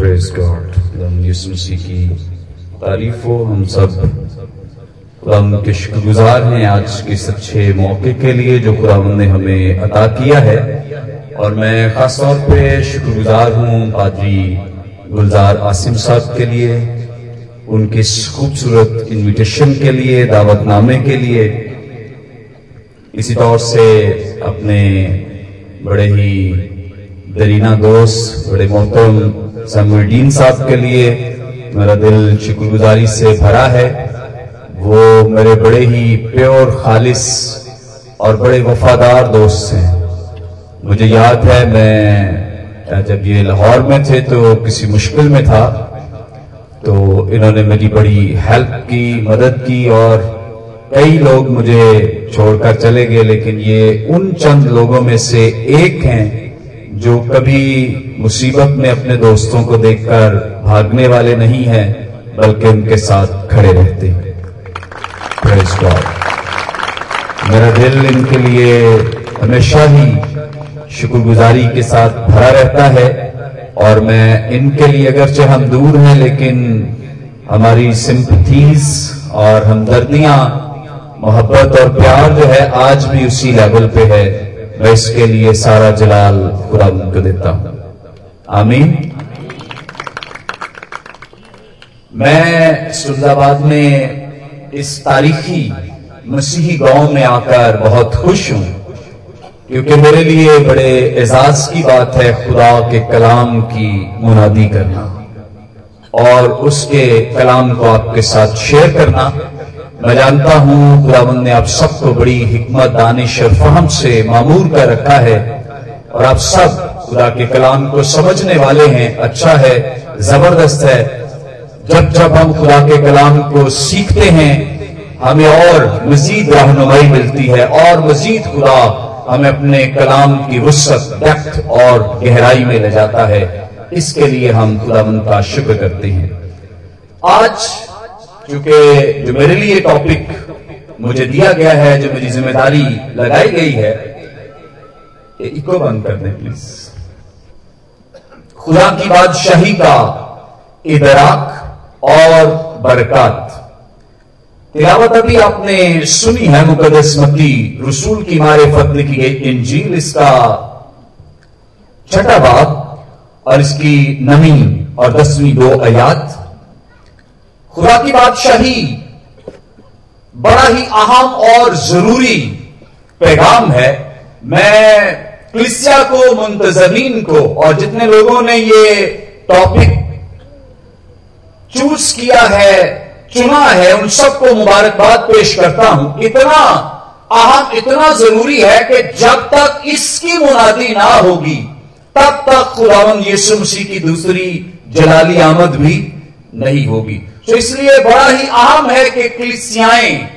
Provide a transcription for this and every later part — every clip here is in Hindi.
प्रेज गॉड खुदाम यीशु मसीह की तारीफ़ हो हम सब। खुदाम के शुक्रगुजार हैं आज के इस अच्छे मौके के लिए जो खुदाम ने हमें अता किया है। और मैं खास तौर पे शुक्रगुजार हूँ पादरी गुलजार आसिम साहब के लिए, उनके खूबसूरत इनविटेशन के लिए, दावतनामे के लिए। इसी तौर से अपने बड़े ही दरीना दोस्त, बड़े मोहतरम समुद्दीन साहब के लिए मेरा दिल शुक्रगुजारी से भरा है। वो मेरे बड़े ही प्योर, खालिस और बड़े वफादार दोस्त हैं। मुझे याद है मैं जब ये लाहौर में थे तो किसी मुश्किल में था। तो इन्होंने मेरी बड़ी हेल्प की, मदद की और कई लोग मुझे छोड़कर चले गए, लेकिन ये उन चंद लोगों में से एक हैं जो कभी मुसीबत में अपने दोस्तों को देखकर भागने वाले नहीं हैं, बल्कि उनके साथ खड़े रहते हैं। मेरा दिल इनके लिए हमेशा ही शुक्रगुजारी के साथ भरा रहता है, और मैं इनके लिए अगरचे हम दूर हैं, लेकिन हमारी सिंपथीज और हमदर्दियाँ, मोहब्बत और प्यार जो है, आज भी उसी लेवल पे है। मैं इसके लिए सारा जलाल खुदा को देता हूँ। आमीन। मैं सुल्लाबाद में इस तारीखी मसीही गाँव में आकर बहुत खुश हूँ, क्योंकि मेरे लिए बड़े एजाज की बात है खुदा के कलाम की मुनादी करना और उसके कलाम को आपके साथ शेयर करना। मैं जानता हूँ खुदाबंद ने आप सबको बड़ी हिकमत, दानिश और फहम से मामूर कर रखा है और आप सब खुदा के कलाम को समझने वाले हैं। अच्छा है, ज़बरदस्त है। जब जब हम खुदा के कलाम को सीखते हैं, हमें और मजीद रहनुमाई मिलती है और मजीद खुदा हमें अपने कलाम की वसत, डेप्थ और गहराई में ले जाता है। इसके लिए हम खुदाबंद का शुक्र करते हैं। आज क्योंकि जो मेरे लिए टॉपिक मुझे दिया गया है, जो मेरी ज़िम्मेदारी लगाई गई है इको बंद कर दें प्लीज़ खुदा की बादशाही का इदराक और बरकत। तिलावत अभी आपने सुनी है मुकदस मती रसूल की मारे फतल की गई इंजील, इसका छठा बाब और इसकी नवी और दसवीं दो आयात। खुदा की बादशाही बड़ा ही अहम और ज़रूरी पैगाम है। मैं क्लिसिया को, मुंतजमीन को और जितने लोगों ने ये टॉपिक चूज़ किया है, चुना है, उन सबको मुबारकबाद पेश करता हूँ। इतना अहम, इतना ज़रूरी है कि जब तक इसकी मुनादी ना होगी, तब तक खुदावन यीशु मसीह की दूसरी जलाली आमद भी नहीं होगी। तो इसलिए बड़ा ही अहम है कि कलिसियाएँ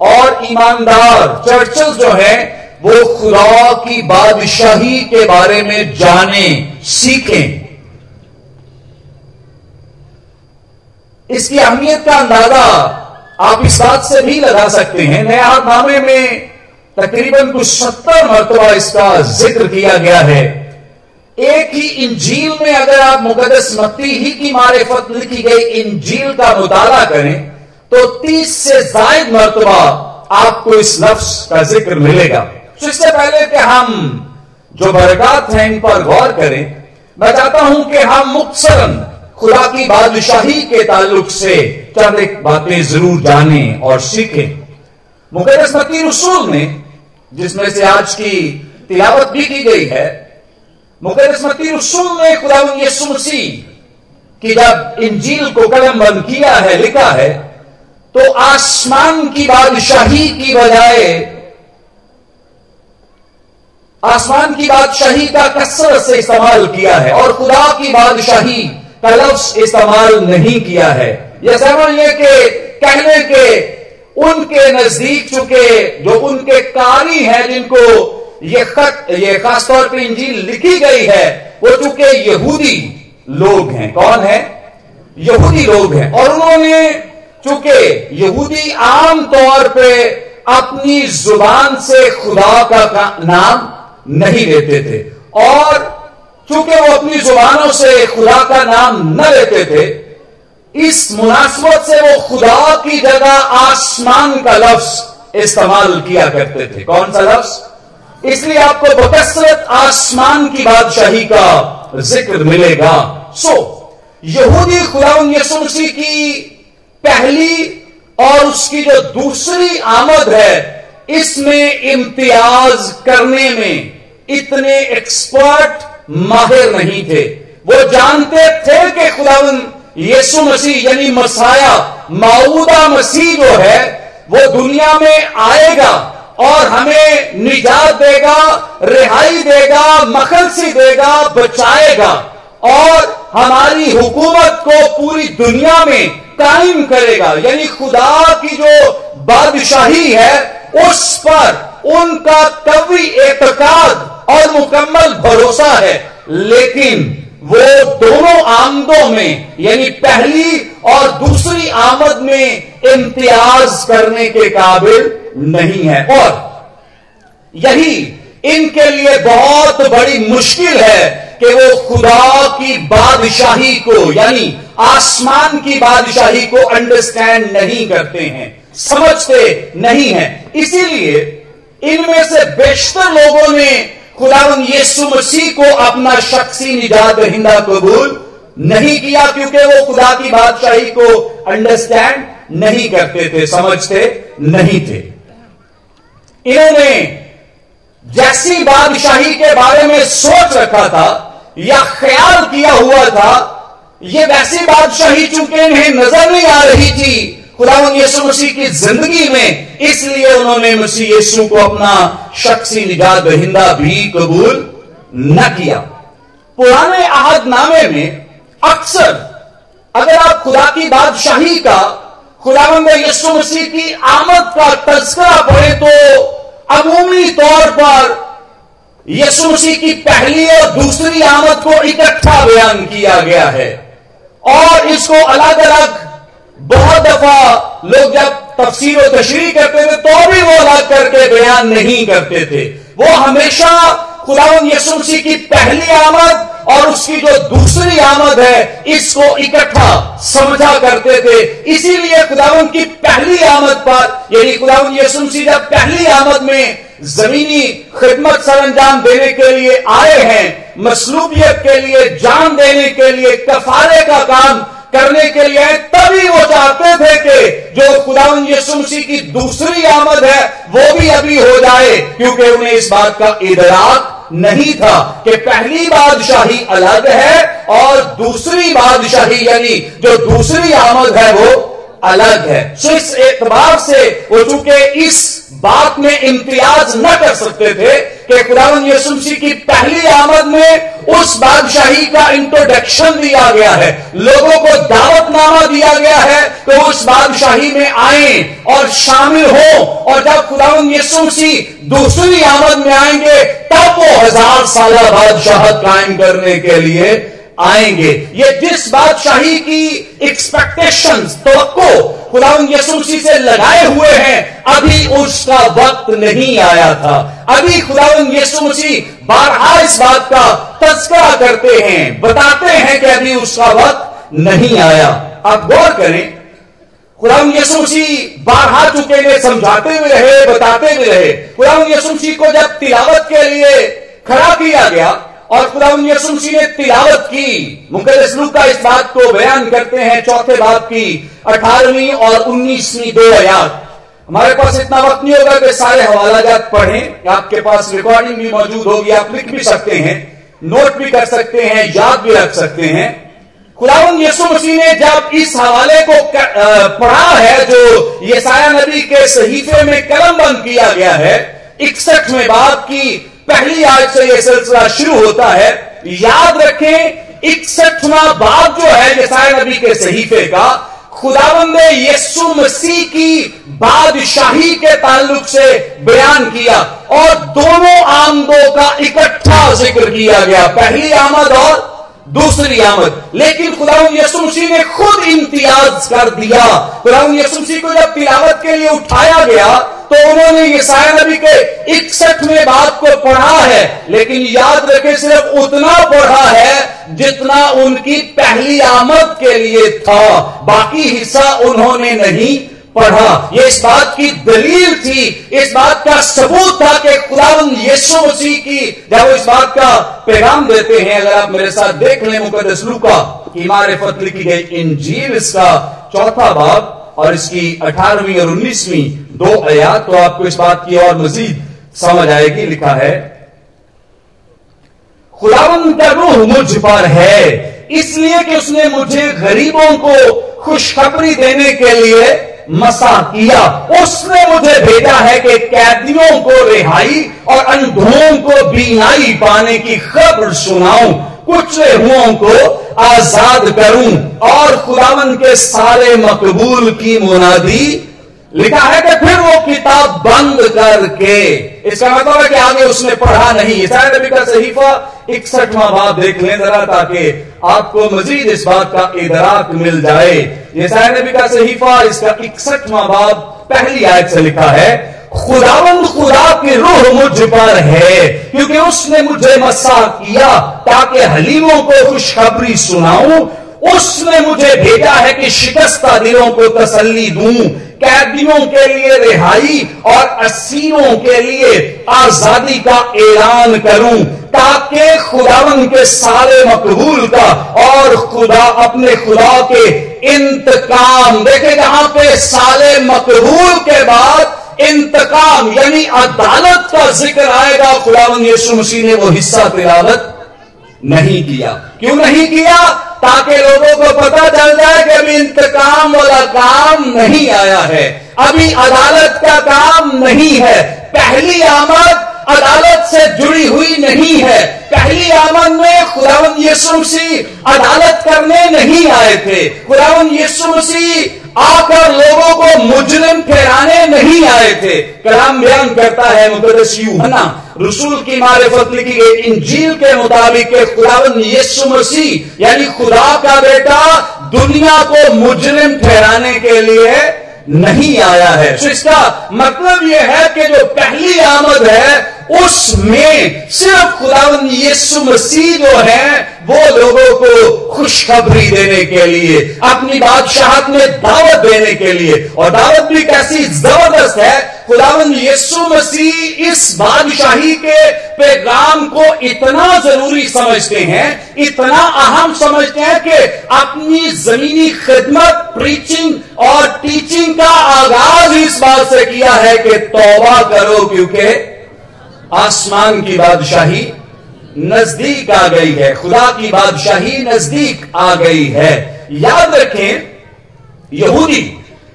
और ईमानदार चर्चेस जो है, वो खुदा की बादशाही के बारे में जाने, सीखें। इसकी अहमियत का अंदाज़ा आप इस बात से भी लगा सकते हैं। नया नामे में तकरीबन कुछ सत्तर मरतबा इसका ज़िक्र किया गया है। एक ही इंजील में अगर आप मुकदस मत्ती ही की मारेफत लिखी गई इंजील का मुताला करें तो तीस से जायद मरतबा आपको इस लफ्ज का ज़िक्र मिलेगा। तो इससे पहले कि हम जो बरकत हैं इन पर गौर करें, मैं चाहता हूँ कि हम मुख्तरन खुदा की बादशाही के ताल्लुक से चंद एक बातें ज़रूर जाने और सीखें। मुकदस मत्ती रसूल ने, जिसमें से आज की तिलावत भी की गई है मुकदस मत्ती रसूल ने खुदा यीशु मसीह की जब इंजील को कलम बंद किया है लिखा है तो आसमान की बादशाही की बजाय आसमान की बादशाही का कसरत से इस्तेमाल किया है और खुदा की बादशाही का लफ्ज इस्तेमाल नहीं किया है यह समझिए कि कहने के उनके नज़दीक चुके जो उनके कारी हैं जिनको ये खत, ये खासतौर पर इंजील लिखी गई है, वो चूँकि यहूदी लोग हैं। कौन है? यहूदी लोग हैं। और उन्होंने चूँकि यहूदी आम तौर पे अपनी ज़ुबान से खुदा का नाम नहीं लेते थे, और चूँकि वो अपनी जुबानों से खुदा का नाम न लेते थे, इस मुनासबत से वो खुदा की जगह आसमान का लफ्ज इस्तेमाल किया करते थे। कौन सा लफ्ज? इसलिए आपको बकसरत आसमान की बादशाही का ज़िक्र मिलेगा। सो यहूदी खुदा यसु मसीह की पहली और उसकी जो दूसरी आमद है, इसमें इम्तियाज़ करने में इतने एक्सपर्ट माहिर नहीं थे। वो जानते थे कि खुदावन यीशु मसीह यानी मसाया, माऊदा मसीह जो है, वो दुनिया में आएगा। और हमें निजात देगा, रिहाई देगा, मखलसी देगा, बचाएगा। और हमारी हुकूमत को पूरी दुनिया में कायम करेगा। यानी खुदा की जो बादशाही है, उस पर उनका कवि एतकाद और मुकम्मल भरोसा है। लेकिन वो दोनों आमदों में, यानी पहली और दूसरी आमद में इम्तियाज़ करने के काबिल नहीं है। और यही इनके लिए बहुत बड़ी मुश्किल है कि वो खुदा की बादशाही को, यानी आसमान की बादशाही को अंडरस्टैंड नहीं करते हैं, समझते नहीं है। इसीलिए इनमें से बेशतर लोगों ने खुदावन यीशु मसीह को अपना शख्सी निजात दहिंदा कबूल नहीं किया, क्योंकि वो खुदा की बादशाही को अंडरस्टैंड नहीं करते थे, समझते नहीं थे। इन्होंने जैसी बादशाही के बारे में सोच रखा था या ख्याल किया हुआ था, ये वैसी बादशाही चूँकि इन्हें नज़र नहीं आ रही थी खुदावन यीशु मसीह की ज़िंदगी में, इसलिए उन्होंने मसीह यीशु को अपना शख्सी निजात दहिंदा भी कबूल न किया। पुराने आहदनामे में अक्सर अगर आप खुदा की बादशाही का खुदावंद यीशु मसीह की आमद का तस्करा पड़े तो अमूमी तौर पर यीशु मसीह की पहली और दूसरी आमद को इकट्ठा बयान किया गया है। और इसको अलग अलग बहुत दफ़ा लोग जब तफसीर और तशरी करते थे तो भी वो अलग करके बयान नहीं करते थे। वो हमेशा खुदावन यसु मसीह की पहली आमद और उसकी जो दूसरी आमद है, इसको इकट्ठा समझा करते थे। इसीलिए खुदावन की पहली आमद पर यदि खुदावन यसु मसीह जब पहली आमद में जमीनी खिदमत सरंजाम देने के लिए आए हैं, मसलूबियत के लिए, जान देने के लिए, कफारे का काम करने के लिए, तभी वो चाहते थे कि जो खुदावन यसु मसीह की दूसरी आमद है, वो भी अभी हो जाए, क्योंकि उन्हें इस बात का इदराक नहीं था कि पहली बादशाही अलग है और दूसरी बादशाही यानी जो दूसरी आमद है वो अलग है। सो इस एतबार से वो चूँकि इस बात में इम्तियाज़ न कर सकते थे कि खुदावन यसुमसी की पहली आमद में उस बादशाही का इंट्रोडक्शन दिया गया है। लोगों को दावतनामा दिया गया है तो उस बादशाही में आए और शामिल हो और जब खुदावन यसुमसी दूसरी आमद में आएँगे, तब वो हज़ार साल बादशाह कायम करने के लिए आएँगे। ये जिस बादशाही की एक्सपेक्टेशन तो यसुसी से लगाए हुए हैं, अभी उसका वक्त नहीं आया था। अभी खुदाउन यसु मसीह बारहा इस बात का तस्करा करते हैं, बताते हैं कि अभी उसका वक्त नहीं आया। आप गौर करें खुदाउन यसु मसीह बारहा चुके ने समझाते हुए रहे, बताते हुए रहे। खुदाउन यसु मसीह को जब तिलावत के लिए खड़ा किया गया और यसुमसी ने तिलावत की। मुकदसलू का इस बात को बयान करते हैं, चौथे बात की, अठारहवीं और उन्नीसवीं दो आयात। हमारे पास इतना वक्त नहीं होगा कि सारे हवाला जात पढ़ें। आपके पास रिकॉर्डिंग भी मौजूद होगी, आप लिख भी सकते हैं नोट भी कर सकते हैं, याद भी रख सकते हैं। खुदावन यसु मसीह ने जब इस हवाले को पढ़ा है, जो ये साया नबी के सहीफे में कलम बंद किया गया है, इकसठ में बात की पहली आज से यह सिलसिला शुरू होता है। याद रखें, इकसठवा बाब जो है जसाय नबी के सहीफे का खुदाबंद यस्सु मसीह की बादशाही के ताल्लुक से बयान किया और दोनों आमदों का इकट्ठा ज़िक्र किया गया। पहली आमद और दूसरी आमद। लेकिन खुदाउन यसु मसीह ने खुद इम्तियाज़ कर दिया। खुदाउन यसु मसीह को जब तिलावत के लिए उठाया गया तो उन्होंने ईसाया नबी के इकसठवें बात को पढ़ा है, लेकिन याद रखे, सिर्फ़ उतना पढ़ा है जितना उनकी पहली आमद के लिए था। बाकी हिस्सा उन्होंने नहीं पढ़ा। ये इस बात की दलील थी, इस बात का सबूत था कि खुदावन यीशु मसीह की जब वो इस बात का पैगाम देते हैं। अगर आप मेरे साथ देख लें मुकदस की मारिफत लिखी गई इंजील इसका चौथा बाब और इसकी अठारहवीं और उन्नीसवीं दो आयात तो आपको इस बात की और मजीद समझ आएगी, लिखा है खुदावन का रूह मुझ पर है, इसलिए कि उसने मुझे गरीबों को खुशखबरी देने के लिए मसा किया। उसने मुझे भेजा है कि कैदियों को रिहाई और अंधों को बीनाई पाने की खबर सुनाऊं। कुचले हुओं को आज़ाद करूँ और खुदावन के सारे मकबूल की मुनादी लिखा है कि फिर वो किताब बंद करके, इसका मतलब है कि आगे उसने पढ़ा नहीं। ईसाया नबी का सहीफा इकसठवा बात देख लें जरा, ताकि आपको मजीद इस बात का इदराक मिल जाए। ईसाया नबी का सहीफा इसका इकसठवा बाब पहली आयत से लिखा है, खुदावंद खुदा की रूह मुझ पर है, क्योंकि उसने मुझे मसा किया ताकि हलीमों को खुशखबरी सुनाऊं। उसने मुझे भेजा है कि शिकस्ता दिलों को तसल्ली दूँ। कैदियों के लिए रिहाई और असीरों के लिए आज़ादी का ऐलान करूँ, ताकि खुदावन के सारे मकबूल का और खुदा अपने खुदा के इंतकाम, देखे जहाँ पे साले मकबूल के बाद इंतकाम, यानी अदालत का ज़िक्र आएगा, खुदावन यीशु मसीह ने वो हिस्सा तिलावत नहीं किया। क्यों नहीं किया? ताकि लोगों को पता चल जाए कि अभी इंतकाम वाला काम नहीं आया है। अभी अदालत का काम नहीं है। पहली आमद अदालत से जुड़ी हुई नहीं है। पहली आमद में खुदावन यीशु मसीह अदालत करने नहीं आए थे। खुदावन यीशु मसीह आकर लोगों को मुजरिम ठहराने नहीं आए थे। कलाम बयान करता है मुकदस यूहना रसूल की मारिफत लिखी गई। इंजील के मुताबिक खुदावन यीशु मसीह, यानी खुदा का बेटा, दुनिया को मुजरिम ठहराने के लिए नहीं आया है। तो इसका मतलब यह है कि जो पहली आमद है उसमें सिर्फ़ खुदावन यीशु मसीह जो है, वो लोगों को खुशखबरी देने के लिए, अपनी बादशाहत में दावत देने के लिए। और दावत भी कैसी ज़बरदस्त है, खुदावन यीशु मसीह इस बादशाही के पैगाम को इतना ज़रूरी समझते हैं, इतना अहम समझते हैं कि अपनी जमीनी खिदमत प्रीचिंग और टीचिंग का आगाज़ इस बात से किया है कि तौबा करो, क्योंकि आसमान की बादशाही नज़दीक आ गई है। खुदा की बादशाही नज़दीक आ गई है। याद रखें, यहूदी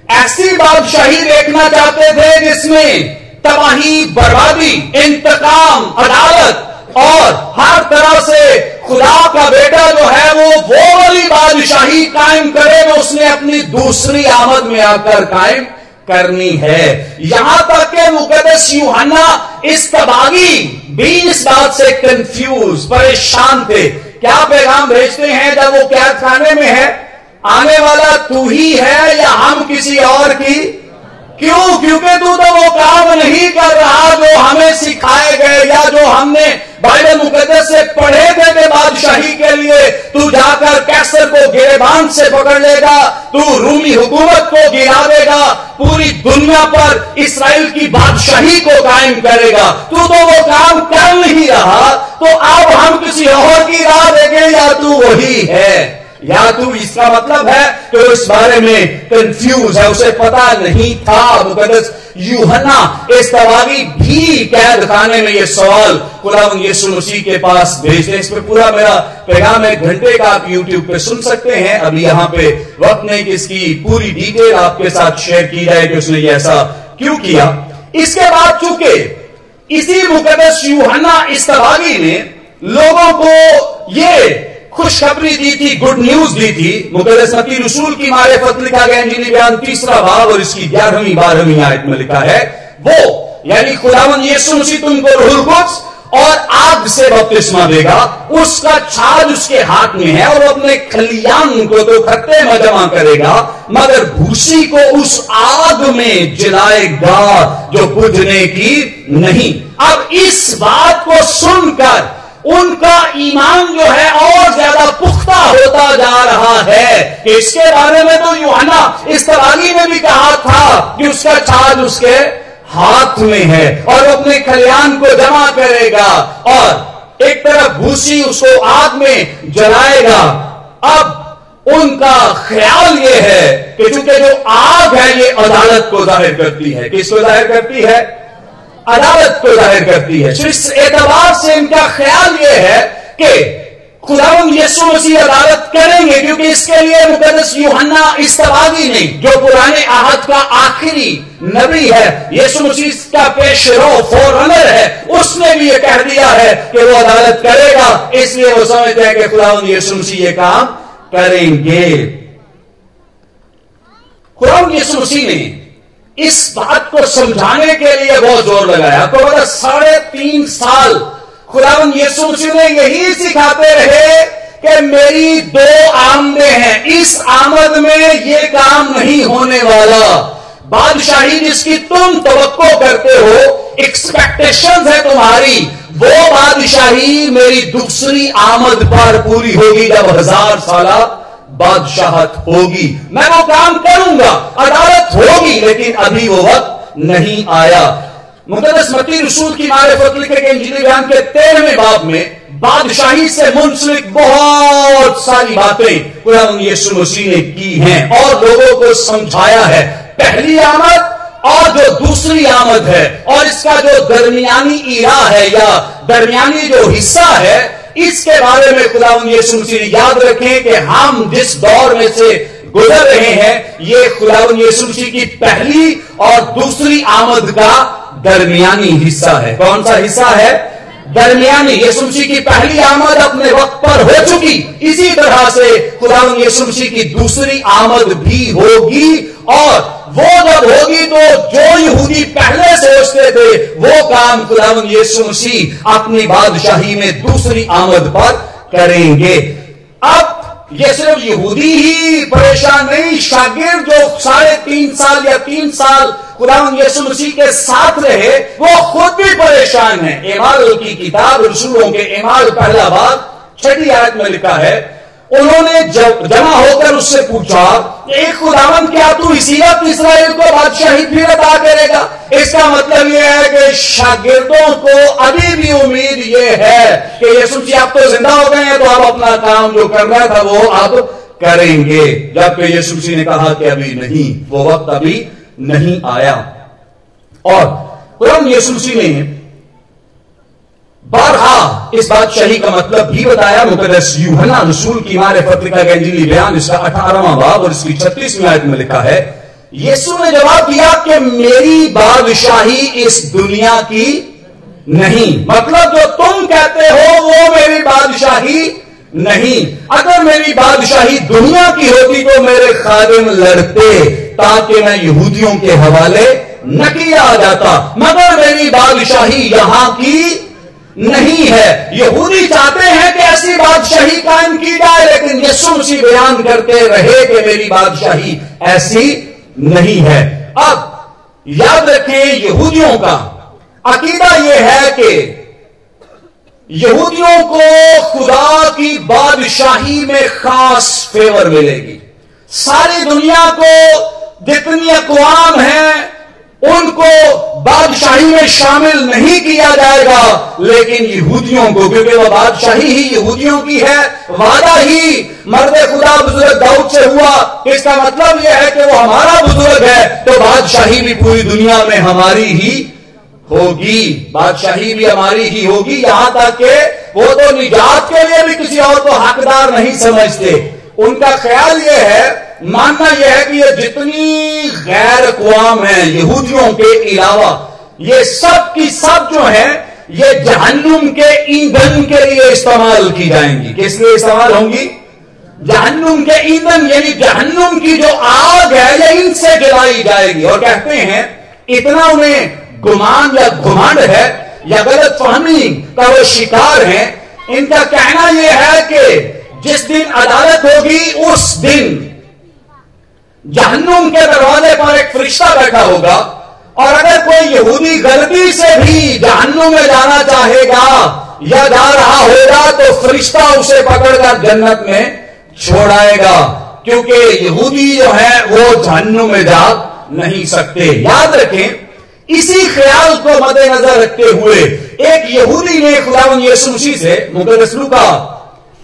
ऐसी बादशाही देखना चाहते थे जिसमें तबाही, बर्बादी, इंतकाम, अदालत और हर तरह से खुदा का बेटा जो है वो वो वाली बादशाही कायम करे, वो उसने अपनी दूसरी आमद में आकर कायम करनी है। यहाँ तक के मुकदस यूहन्ना इस तबागी भी इस बात से कंफ्यूज परेशान थे। क्या पैगाम भेजते हैं जब वो कैद खाने में है? आने वाला तू ही है या हम किसी और की? क्यों? क्योंकि तू तो वो काम नहीं कर रहा जो हमें सिखाए गए या जो हमने बाइबल कैसर बाँध से पकड़ लेगा, तू रूमी हुकूमत को गिरा देगा, पूरी दुनिया पर इसराइल की बादशाही को कायम करेगा। तू तो वो काम कर नहीं रहा तो अब हम किसी और की राह देखें या तू वही है? या तू इसका मतलब है वो इस बारे में कंफ्यूज है, उसे पता नहीं था मुकदस यूहना इस तबागी भी कैद खाने में ये सवाल खुदावन यीशु मसीह के पास भेजते इस पर पूरा मेरा पैगाम एक घंटे का आप यूट्यूब पे सुन सकते हैं। अभी यहाँ पे वक्त नहीं कि इसकी पूरी डिटेल आपके साथ शेयर की जाए कि उसने ये ऐसा क्यों किया। इसके बाद चूँकि इसी मुकदस यूहना इस तबागी ने लोगों को ये खुशखबरी दी थी गुड न्यूज़ दी थी। मुकदस मकी रसूल की मारे फत लिखा गया इंजीली बयान तीसरा भाव और इसकी ग्यारहवीं, बारहवीं आयत में लिखा है। वो, यानी खुदावन यीशु मसीह तुमको रूहुल कुछ और आग से बपतिस्मा देगा। उसका छाज उसके हाथ में है और अपने खलियान को तो खत्ते में जमा करेगा, मगर भूसी को उस आग में जलाएगा जो बुझने की नहीं। अब इस बात को सुनकर उनका ईमान जो है और ज़्यादा पुख्ता होता जा रहा है। इसके बारे में तो युहाना इस तबाली में भी कहा था कि उसका छाज उसके हाथ में है और अपने कल्याण को जमा करेगा और एक तरफ़ भूसी उसको आग में जलाएगा। अब उनका ख्याल यह है कि चूँकि जो आग है, ये अदालत को ज़ाहिर करती है। किसको ज़ाहिर करती है? अदालत को ज़ाहिर करती है। इस एतबार से इनका ख्याल यह है कि खुदावन यीशु मसीह अदालत करेंगे, क्योंकि इसके लिए मुकदस यूहन्ना इस्तवादी नहीं, जो पुराने आहद का आखिरी नबी है। यीशु मसीह का पेशरो फॉरनर है। उसने भी ये कह दिया है कि वो अदालत करेगा। इसलिए वो समझते हैं कि खुदावन यीशु मसीह ये काम करेंगे। खुदावन यीशु मसीह ने इस बात को समझाने के लिए बहुत ज़ोर लगाया। तो मतलब साढ़े तीन साल खुदावन यीशु मसीह ने यही सिखाते रहे कि मेरी दो आमदे हैं, इस आमद में ये काम नहीं होने वाला। बादशाही जिसकी तुम तो करते हो एक्सपेक्टेशन है तुम्हारी, वो बादशाही मेरी दूसरी आमद पर पूरी होगी जब हज़ार साल बादशाहत होगी। मैं वो काम करूँगा होगी, लेकिन अभी वो वक्त नहीं आया। मुकदस मती रसूल की मारे लिखे के इंजीनियर बयान के तेरहवें बाब में बादशाही से मुंसलिक बहुत सारी बातें कुरान यीशु मसीह ने की हैं और लोगों को समझाया है। पहली आमद और जो दूसरी आमद है, और इसका जो दरमियानी इरा है या दरमियानी जो हिस्सा है, इसके बारे में खुदा यीशु मसीह याद रखें कि हम जिस दौर में से गुजर रहे हैं, ये खुदा यीशु मसीह की पहली और दूसरी आमद का दरमियानी हिस्सा है। कौन सा हिस्सा है? दरमियानी यीशु मसीह की पहली आमद अपने वक्त पर हो चुकी। इसी तरह से खुदा यीशु मसीह की दूसरी आमद भी होगी और वो जब होगी तो जो यहूदी पहले सोचते थे, वो काम खुदावन यीशु मसीह अपनी बादशाही में दूसरी आमद पर करेंगे। अब ये सिर्फ़ यहूदी ही परेशान नहीं शागिर जो साढ़े तीन साल या तीन साल खुदा यीशु मसीह के साथ रहे, वो खुद भी परेशान है। इमाल की किताब रसूलों के इमाल पहला बात छठी आयत में लिखा है उन्होंने जमा होकर उससे पूछा एक खुदावन क्या तू इसी वक्त इसराइल को बादशाही फिर अदा करेगा? इसका मतलब यह है कि शागिर्दों को अभी भी उम्मीद यह है कि यीशु जी, आप तो ज़िंदा हो गए हैं तो आप अपना काम जो कर रहा था, वो आप करेंगे। जबकि यीशु जी ने कहा कि अभी नहीं, वो वक्त अभी नहीं आया। और यीशु ने बारहा इस बादशाही का मतलब भी बताया मुकदस यूहना रसूल की मारे पत्रिका का इंजीली बयान, इसका अठारहवा बाब और इसकी छत्तीसवीं आयत में लिखा है, यीशु ने जवाब दिया कि मेरी बादशाही इस दुनिया की नहीं। मतलब जो तुम कहते हो, वो मेरी बादशाही नहीं। अगर मेरी बादशाही दुनिया की होती तो मेरे खादिम लड़ते, ताकि मैं यहूदियों के हवाले न किया जाता। मगर मेरी बादशाही यहाँ की नहीं है। यहूदी चाहते हैं कि ऐसी बादशाही कायम की जाए, लेकिन यीशु मसीह बयान करते रहे कि मेरी बादशाही ऐसी नहीं है। अब याद रखें यहूदियों का। अकीदा यह है कि यहूदियों को खुदा की बादशाही में खास फेवर मिलेगी। सारी दुनिया को जितनी अकवाम है उनको बादशाही में शामिल नहीं किया जाएगा, लेकिन यहूदियों को, क्योंकि वह बादशाही ही यहूदियों की है, वादा ही मर्द खुदा बुज़ुर्ग दाऊद से हुआ। इसका मतलब यह है कि वो हमारा बुज़ुर्ग है तो बादशाही भी पूरी दुनिया में हमारी ही होगी। बादशाही भी हमारी ही होगी। यहाँ तक के वो तो निजात के लिए भी किसी और को हकदार नहीं समझते। उनका ख्याल यह है मानना यह है कि ये जितनी गैर अकवाम है, यहूदियों के अलावा, ये सब की सब जो है, ये जहन्नुम के ईंधन के लिए इस्तेमाल की जाएँगी। किस लिए इस्तेमाल होंगी? जहन्नुम के ईंधन, यानी जहन्नुम की जो आग है, ये इनसे जलाई जाएगी। और कहते हैं, इतना उन्हें गुमान या घुमांड है, या गलत फहमी का वो शिकार है, इनका कहना यह है कि जिस दिन अदालत होगी, उस दिन जहन्नुम के दरवाजे पर एक फरिश्ता बैठा होगा, और अगर कोई यहूदी गलती से भी जहन्नुम में जाना चाहेगा या जा रहा होगा तो फरिश्ता उसे पकड़कर जन्नत में छोड़ाएगा, क्योंकि यहूदी जो है, वो जहन्नुम में जा नहीं सकते। याद रखें, इसी ख्याल को मद्देनजर रखते हुए एक यहूदी ने खुदावन यीशु से मुकदस लूका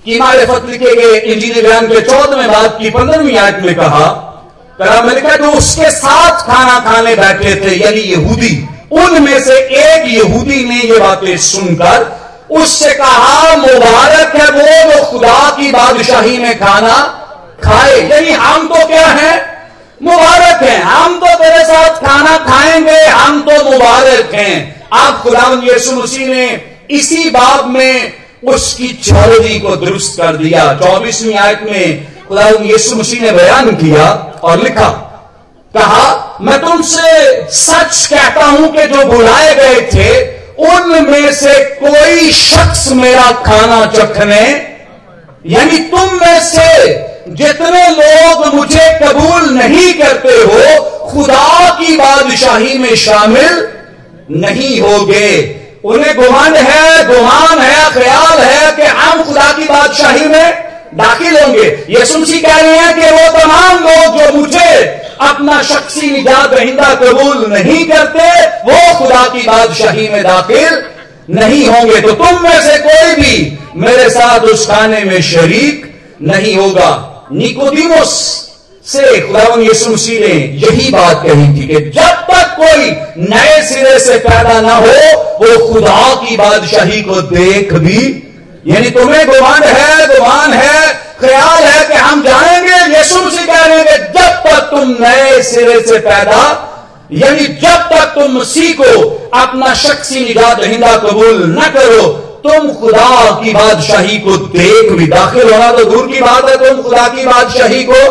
की मारिफत लिखे गए इंजीनियर के चौदहवें बात की पंद्रहवीं आयत में कहा लिखा जो उसके साथ खाना खाने बैठे थे, यानी यहूदी। उनमें से एक यहूदी ने ये बातें सुनकर उससे कहा, मुबारक है वो जो खुदा की बादशाही में खाना खाए। यानी हम तो क्या है? मुबारक है। हम तो तेरे साथ खाना खाएँगे। हम तो मुबारक हैं। आप खुदा यीशु मसीह ने इसी बाब में उसकी थियोलॉजी को दुरुस्त कर दिया। चौबीसवीं आयत में खुदावन यीशु मसीह ने बयान किया और लिखा, कहा, मैं तुमसे सच कहता हूँ कि जो बुलाए गए थे, उनमें से कोई शख्स मेरा खाना चखने, यानी तुम में से जितने लोग मुझे कबूल नहीं करते हो, खुदा की बादशाही में शामिल नहीं होगे। उन्हें गुमान है गुमान है, ख्याल है कि हम खुदा की बादशाही में दाखिल होंगे। ये सुनसी कह रहे हैं कि वो तमाम लोग जो मुझे अपना शख्सी निजात रहिंदा कबूल नहीं करते, वो खुदा की बादशाही में दाखिल नहीं होंगे। तो तुम में से कोई भी मेरे साथ उस खाने में शरीक नहीं होगा। निकोदिमोस से खुदावन यीशु मसीह ने यही बात कही थी कि जब तक कोई नए सिरे से पैदा ना हो, वो खुदा की बादशाही को देख भी यानी तुम्हें गुमान है गुमान है, ख्याल है कि हम जाएँगे, यीशु मसीह कह रहे हैं जब तक तुम नए सिरे से पैदा, यानी जब तक तुम मसीह को अपना शख्सी निजात दहिंदा कबूल न करो, तुम खुदा की बादशाही को देख भी दाखिल होना तो दूर की बात है, तुम खुदा की बादशाही को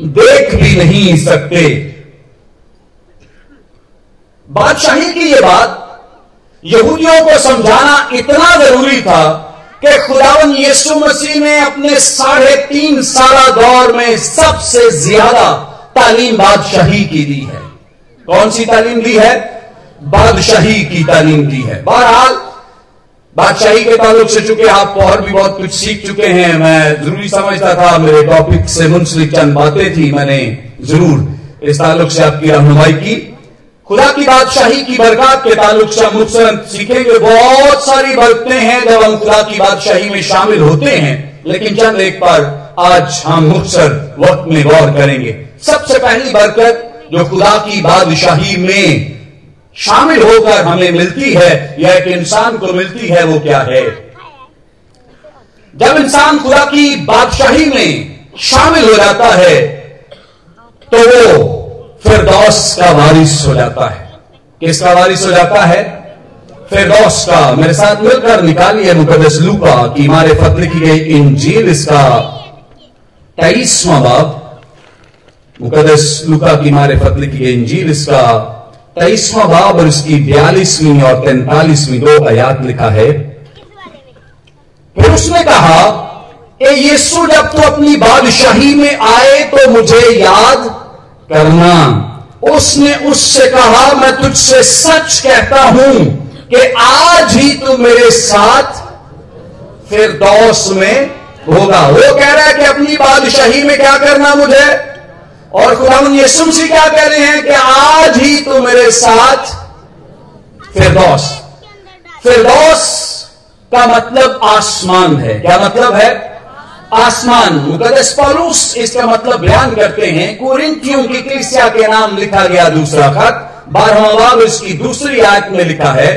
देख भी नहीं सकते। बादशाही की यह बात, यहूदियों को समझाना इतना ज़रूरी था कि खुदावन यीशु मसीह ने अपने साढ़े तीन साल दौर में सबसे ज़्यादा तालीम बादशाही की दी है। कौन सी तालीम दी है? बादशाही की तालीम दी है। बहरहाल, बादशाही के ताल्लुक से चुके आप और भी बहुत कुछ सीख चुके हैं, मैं ज़रूरी समझता था, मेरे टॉपिक से मुंसलिक चंद बातें थी, मैंने ज़रूर इस ताल्लुक से आपकी रहनुमाई की। खुदा की बादशाही की बरकत के ताल्लुक से हम मुख्तर सीखेंगे। बहुत सारी बरकतें हैं जब हम खुदा की बादशाही में शामिल होते हैं, लेकिन चंद एक पर आज हम मुख्तर वक्त में गौर करेंगे। सबसे पहली बरकत जो खुदा की बादशाही में शामिल होकर हमें मिलती है, या एक इंसान को मिलती है, वो क्या है? जब इंसान खुदा की बादशाही में शामिल हो जाता है तो वो फिरदौस का वारिस हो जाता है। किसका वारिस हो जाता है? फिरदौस का। मेरे साथ मिलकर निकालिए मुकदस लूका की मारे फत लिखी गई इंजील इसका। तेईसवां बाब। मुकदस लुका की मारे फत लिखी गई इंजील इसका। तेईसवां बाब और इसकी बयालीसवीं और तैतालीसवीं दो आयात लिखा है। फिर उसने कहा, ए यीशु, जब तू अपनी बादशाही में आए तो मुझे याद करना। उसने उससे कहा, मैं तुझसे सच कहता हूँ कि आज ही तू मेरे साथ फिर दौस में होगा। वो कह रहा है कि अपनी बादशाही में क्या करना मुझे? और खुदावन यीशु सी क्या कह रहे हैं कि आज ही तू मेरे साथ फिरदौस। फिरदौस का मतलब आसमान है। क्या मतलब है? आसमान मुकदस पौलुस इसका मतलब बयान करते हैं, कुरिंथियों की कलिसिया के नाम लिखा गया दूसरा खत, बारहवा बाब, इसकी दूसरी आयत में लिखा है।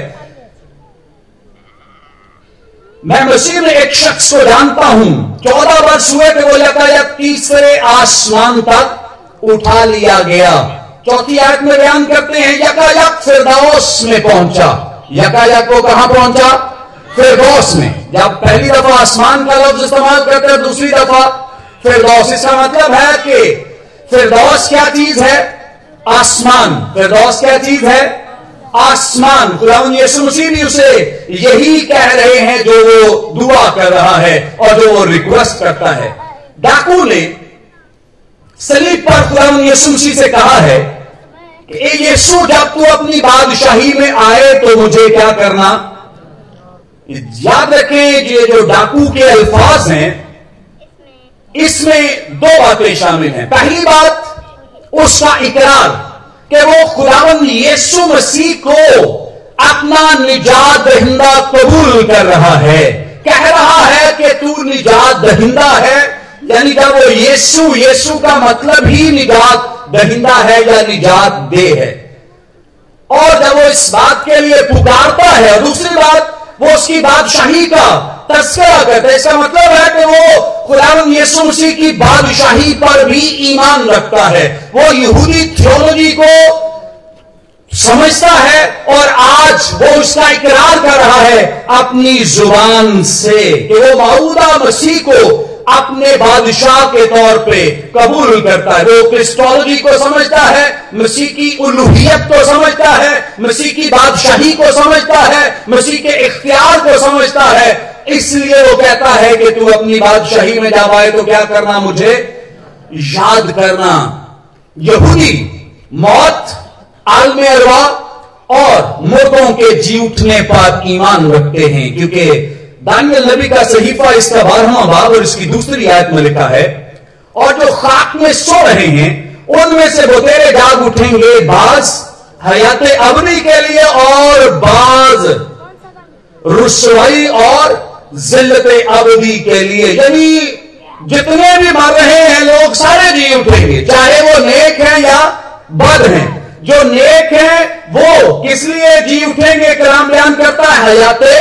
मैं मसीह में एक शख्स को जानता हूँ, चौदह वर्ष हुए थे, वो यातायात तीसरे आसमान तक उठा लिया गया। चौथी आयत में बयान करते हैं यकायक फिरदौस में पहुँचा। यकायक को कहाँ पहुँचा? फिरदौस में। जब पहली दफ़ा आसमान का लफ्ज इस्तेमाल करते हैं, दूसरी दफ़ा फिरदौस इसका मतलब है कि फिरदौस क्या चीज़ है? आसमान। फिरदौस क्या चीज़ है? आसमान। खुदावन यीशु मसीह भी उसे यही कह रहे हैं जो वो दुआ कर रहा है और जो वो रिक्वेस्ट करता है। डाकू ने सलीब पर खुदावन यीशु मसीह से कहा है कि यीशु, जब तू अपनी बादशाही में आए तो मुझे क्या करना? याद रखें ये जो डाकू के अल्फाज हैं, इसमें दो बातें शामिल हैं। पहली बात, उसका इकरार कि वो खुदावन यीशु मसीह को अपना निजात दहिंदा कबूल कर रहा है। कह रहा है कि तू निजात दहिंदा है, यानी कि वो यीशु यीशु का मतलब ही निजात दहिंदा है या निजात दे है? और जब वो इस बात के लिए पुकारता है, दूसरी बात वो उसकी बादशाही का। तस्करा करता है। इसका मतलब है कि वो खुदावन यीशु मसीह की बादशाही पर भी ईमान रखता है। वो यहूदी थियोलॉजी को समझता है और आज वो उसका इकरार कर रहा है अपनी ज़ुबान से कि वो मऊदा मसीह को अपने बादशाह के तौर पे कबूल करता है। वो क्रिस्टोलॉजी को समझता है, मसीह की उलूहियत को समझता है, मसीह की बादशाही को समझता है, मसीह के इख्तियार को समझता है। इसलिए वो कहता है कि तू अपनी बादशाही में जा पाए तो क्या करना मुझे? याद करना। यहूदी मौत, आलम अरवा और मुर्दों के जी उठने पर ईमान रखते हैं, क्योंकि दानियल नबी का सहीफा इसका बारहवा बाब और इसकी दूसरी आयत में लिखा है, और जो खाक में सो रहे हैं, उनमें से वो तेरे जाग उठेंगे बाज हयात अबनी के लिए और बाज रुसवाई और जिल्लत अबदी के लिए। यानी जितने भी मर रहे हैं लोग सारे जी उठेंगे, चाहे वो नेक हैं या बद हैं। जो नेक हैं वो किस लिए जी उठेंगे? कलाम बयान करता है, हयाते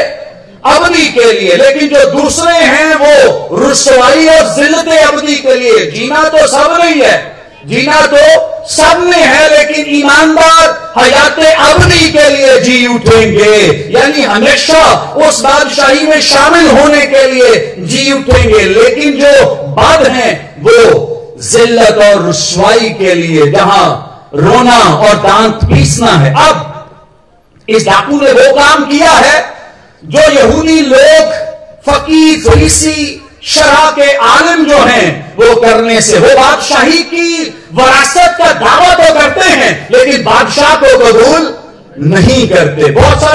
अवधि के लिए, लेकिन जो दूसरे हैं वो रुसवाई और जिल्लत अवधि के लिए। जीना तो सब नहीं है, जीना तो सब में है, लेकिन ईमानदार हयात अवधि के लिए जी उठेंगे। यानी हमेशा उस बादशाही में शामिल होने के लिए जी उठेंगे। लेकिन जो बद हैं, वो जिल्लत और रुसवाई के लिए, जहाँ रोना और दांत पीसना है। अब इस डाकू ने वो काम किया है जो यहूदी लोग फकीर फरीसी, शराब के आलम जो हैं, वो करने से वो बादशाही की वरासत का दावा तो करते हैं, लेकिन बादशाह को कबूल नहीं करते। बहुत सारे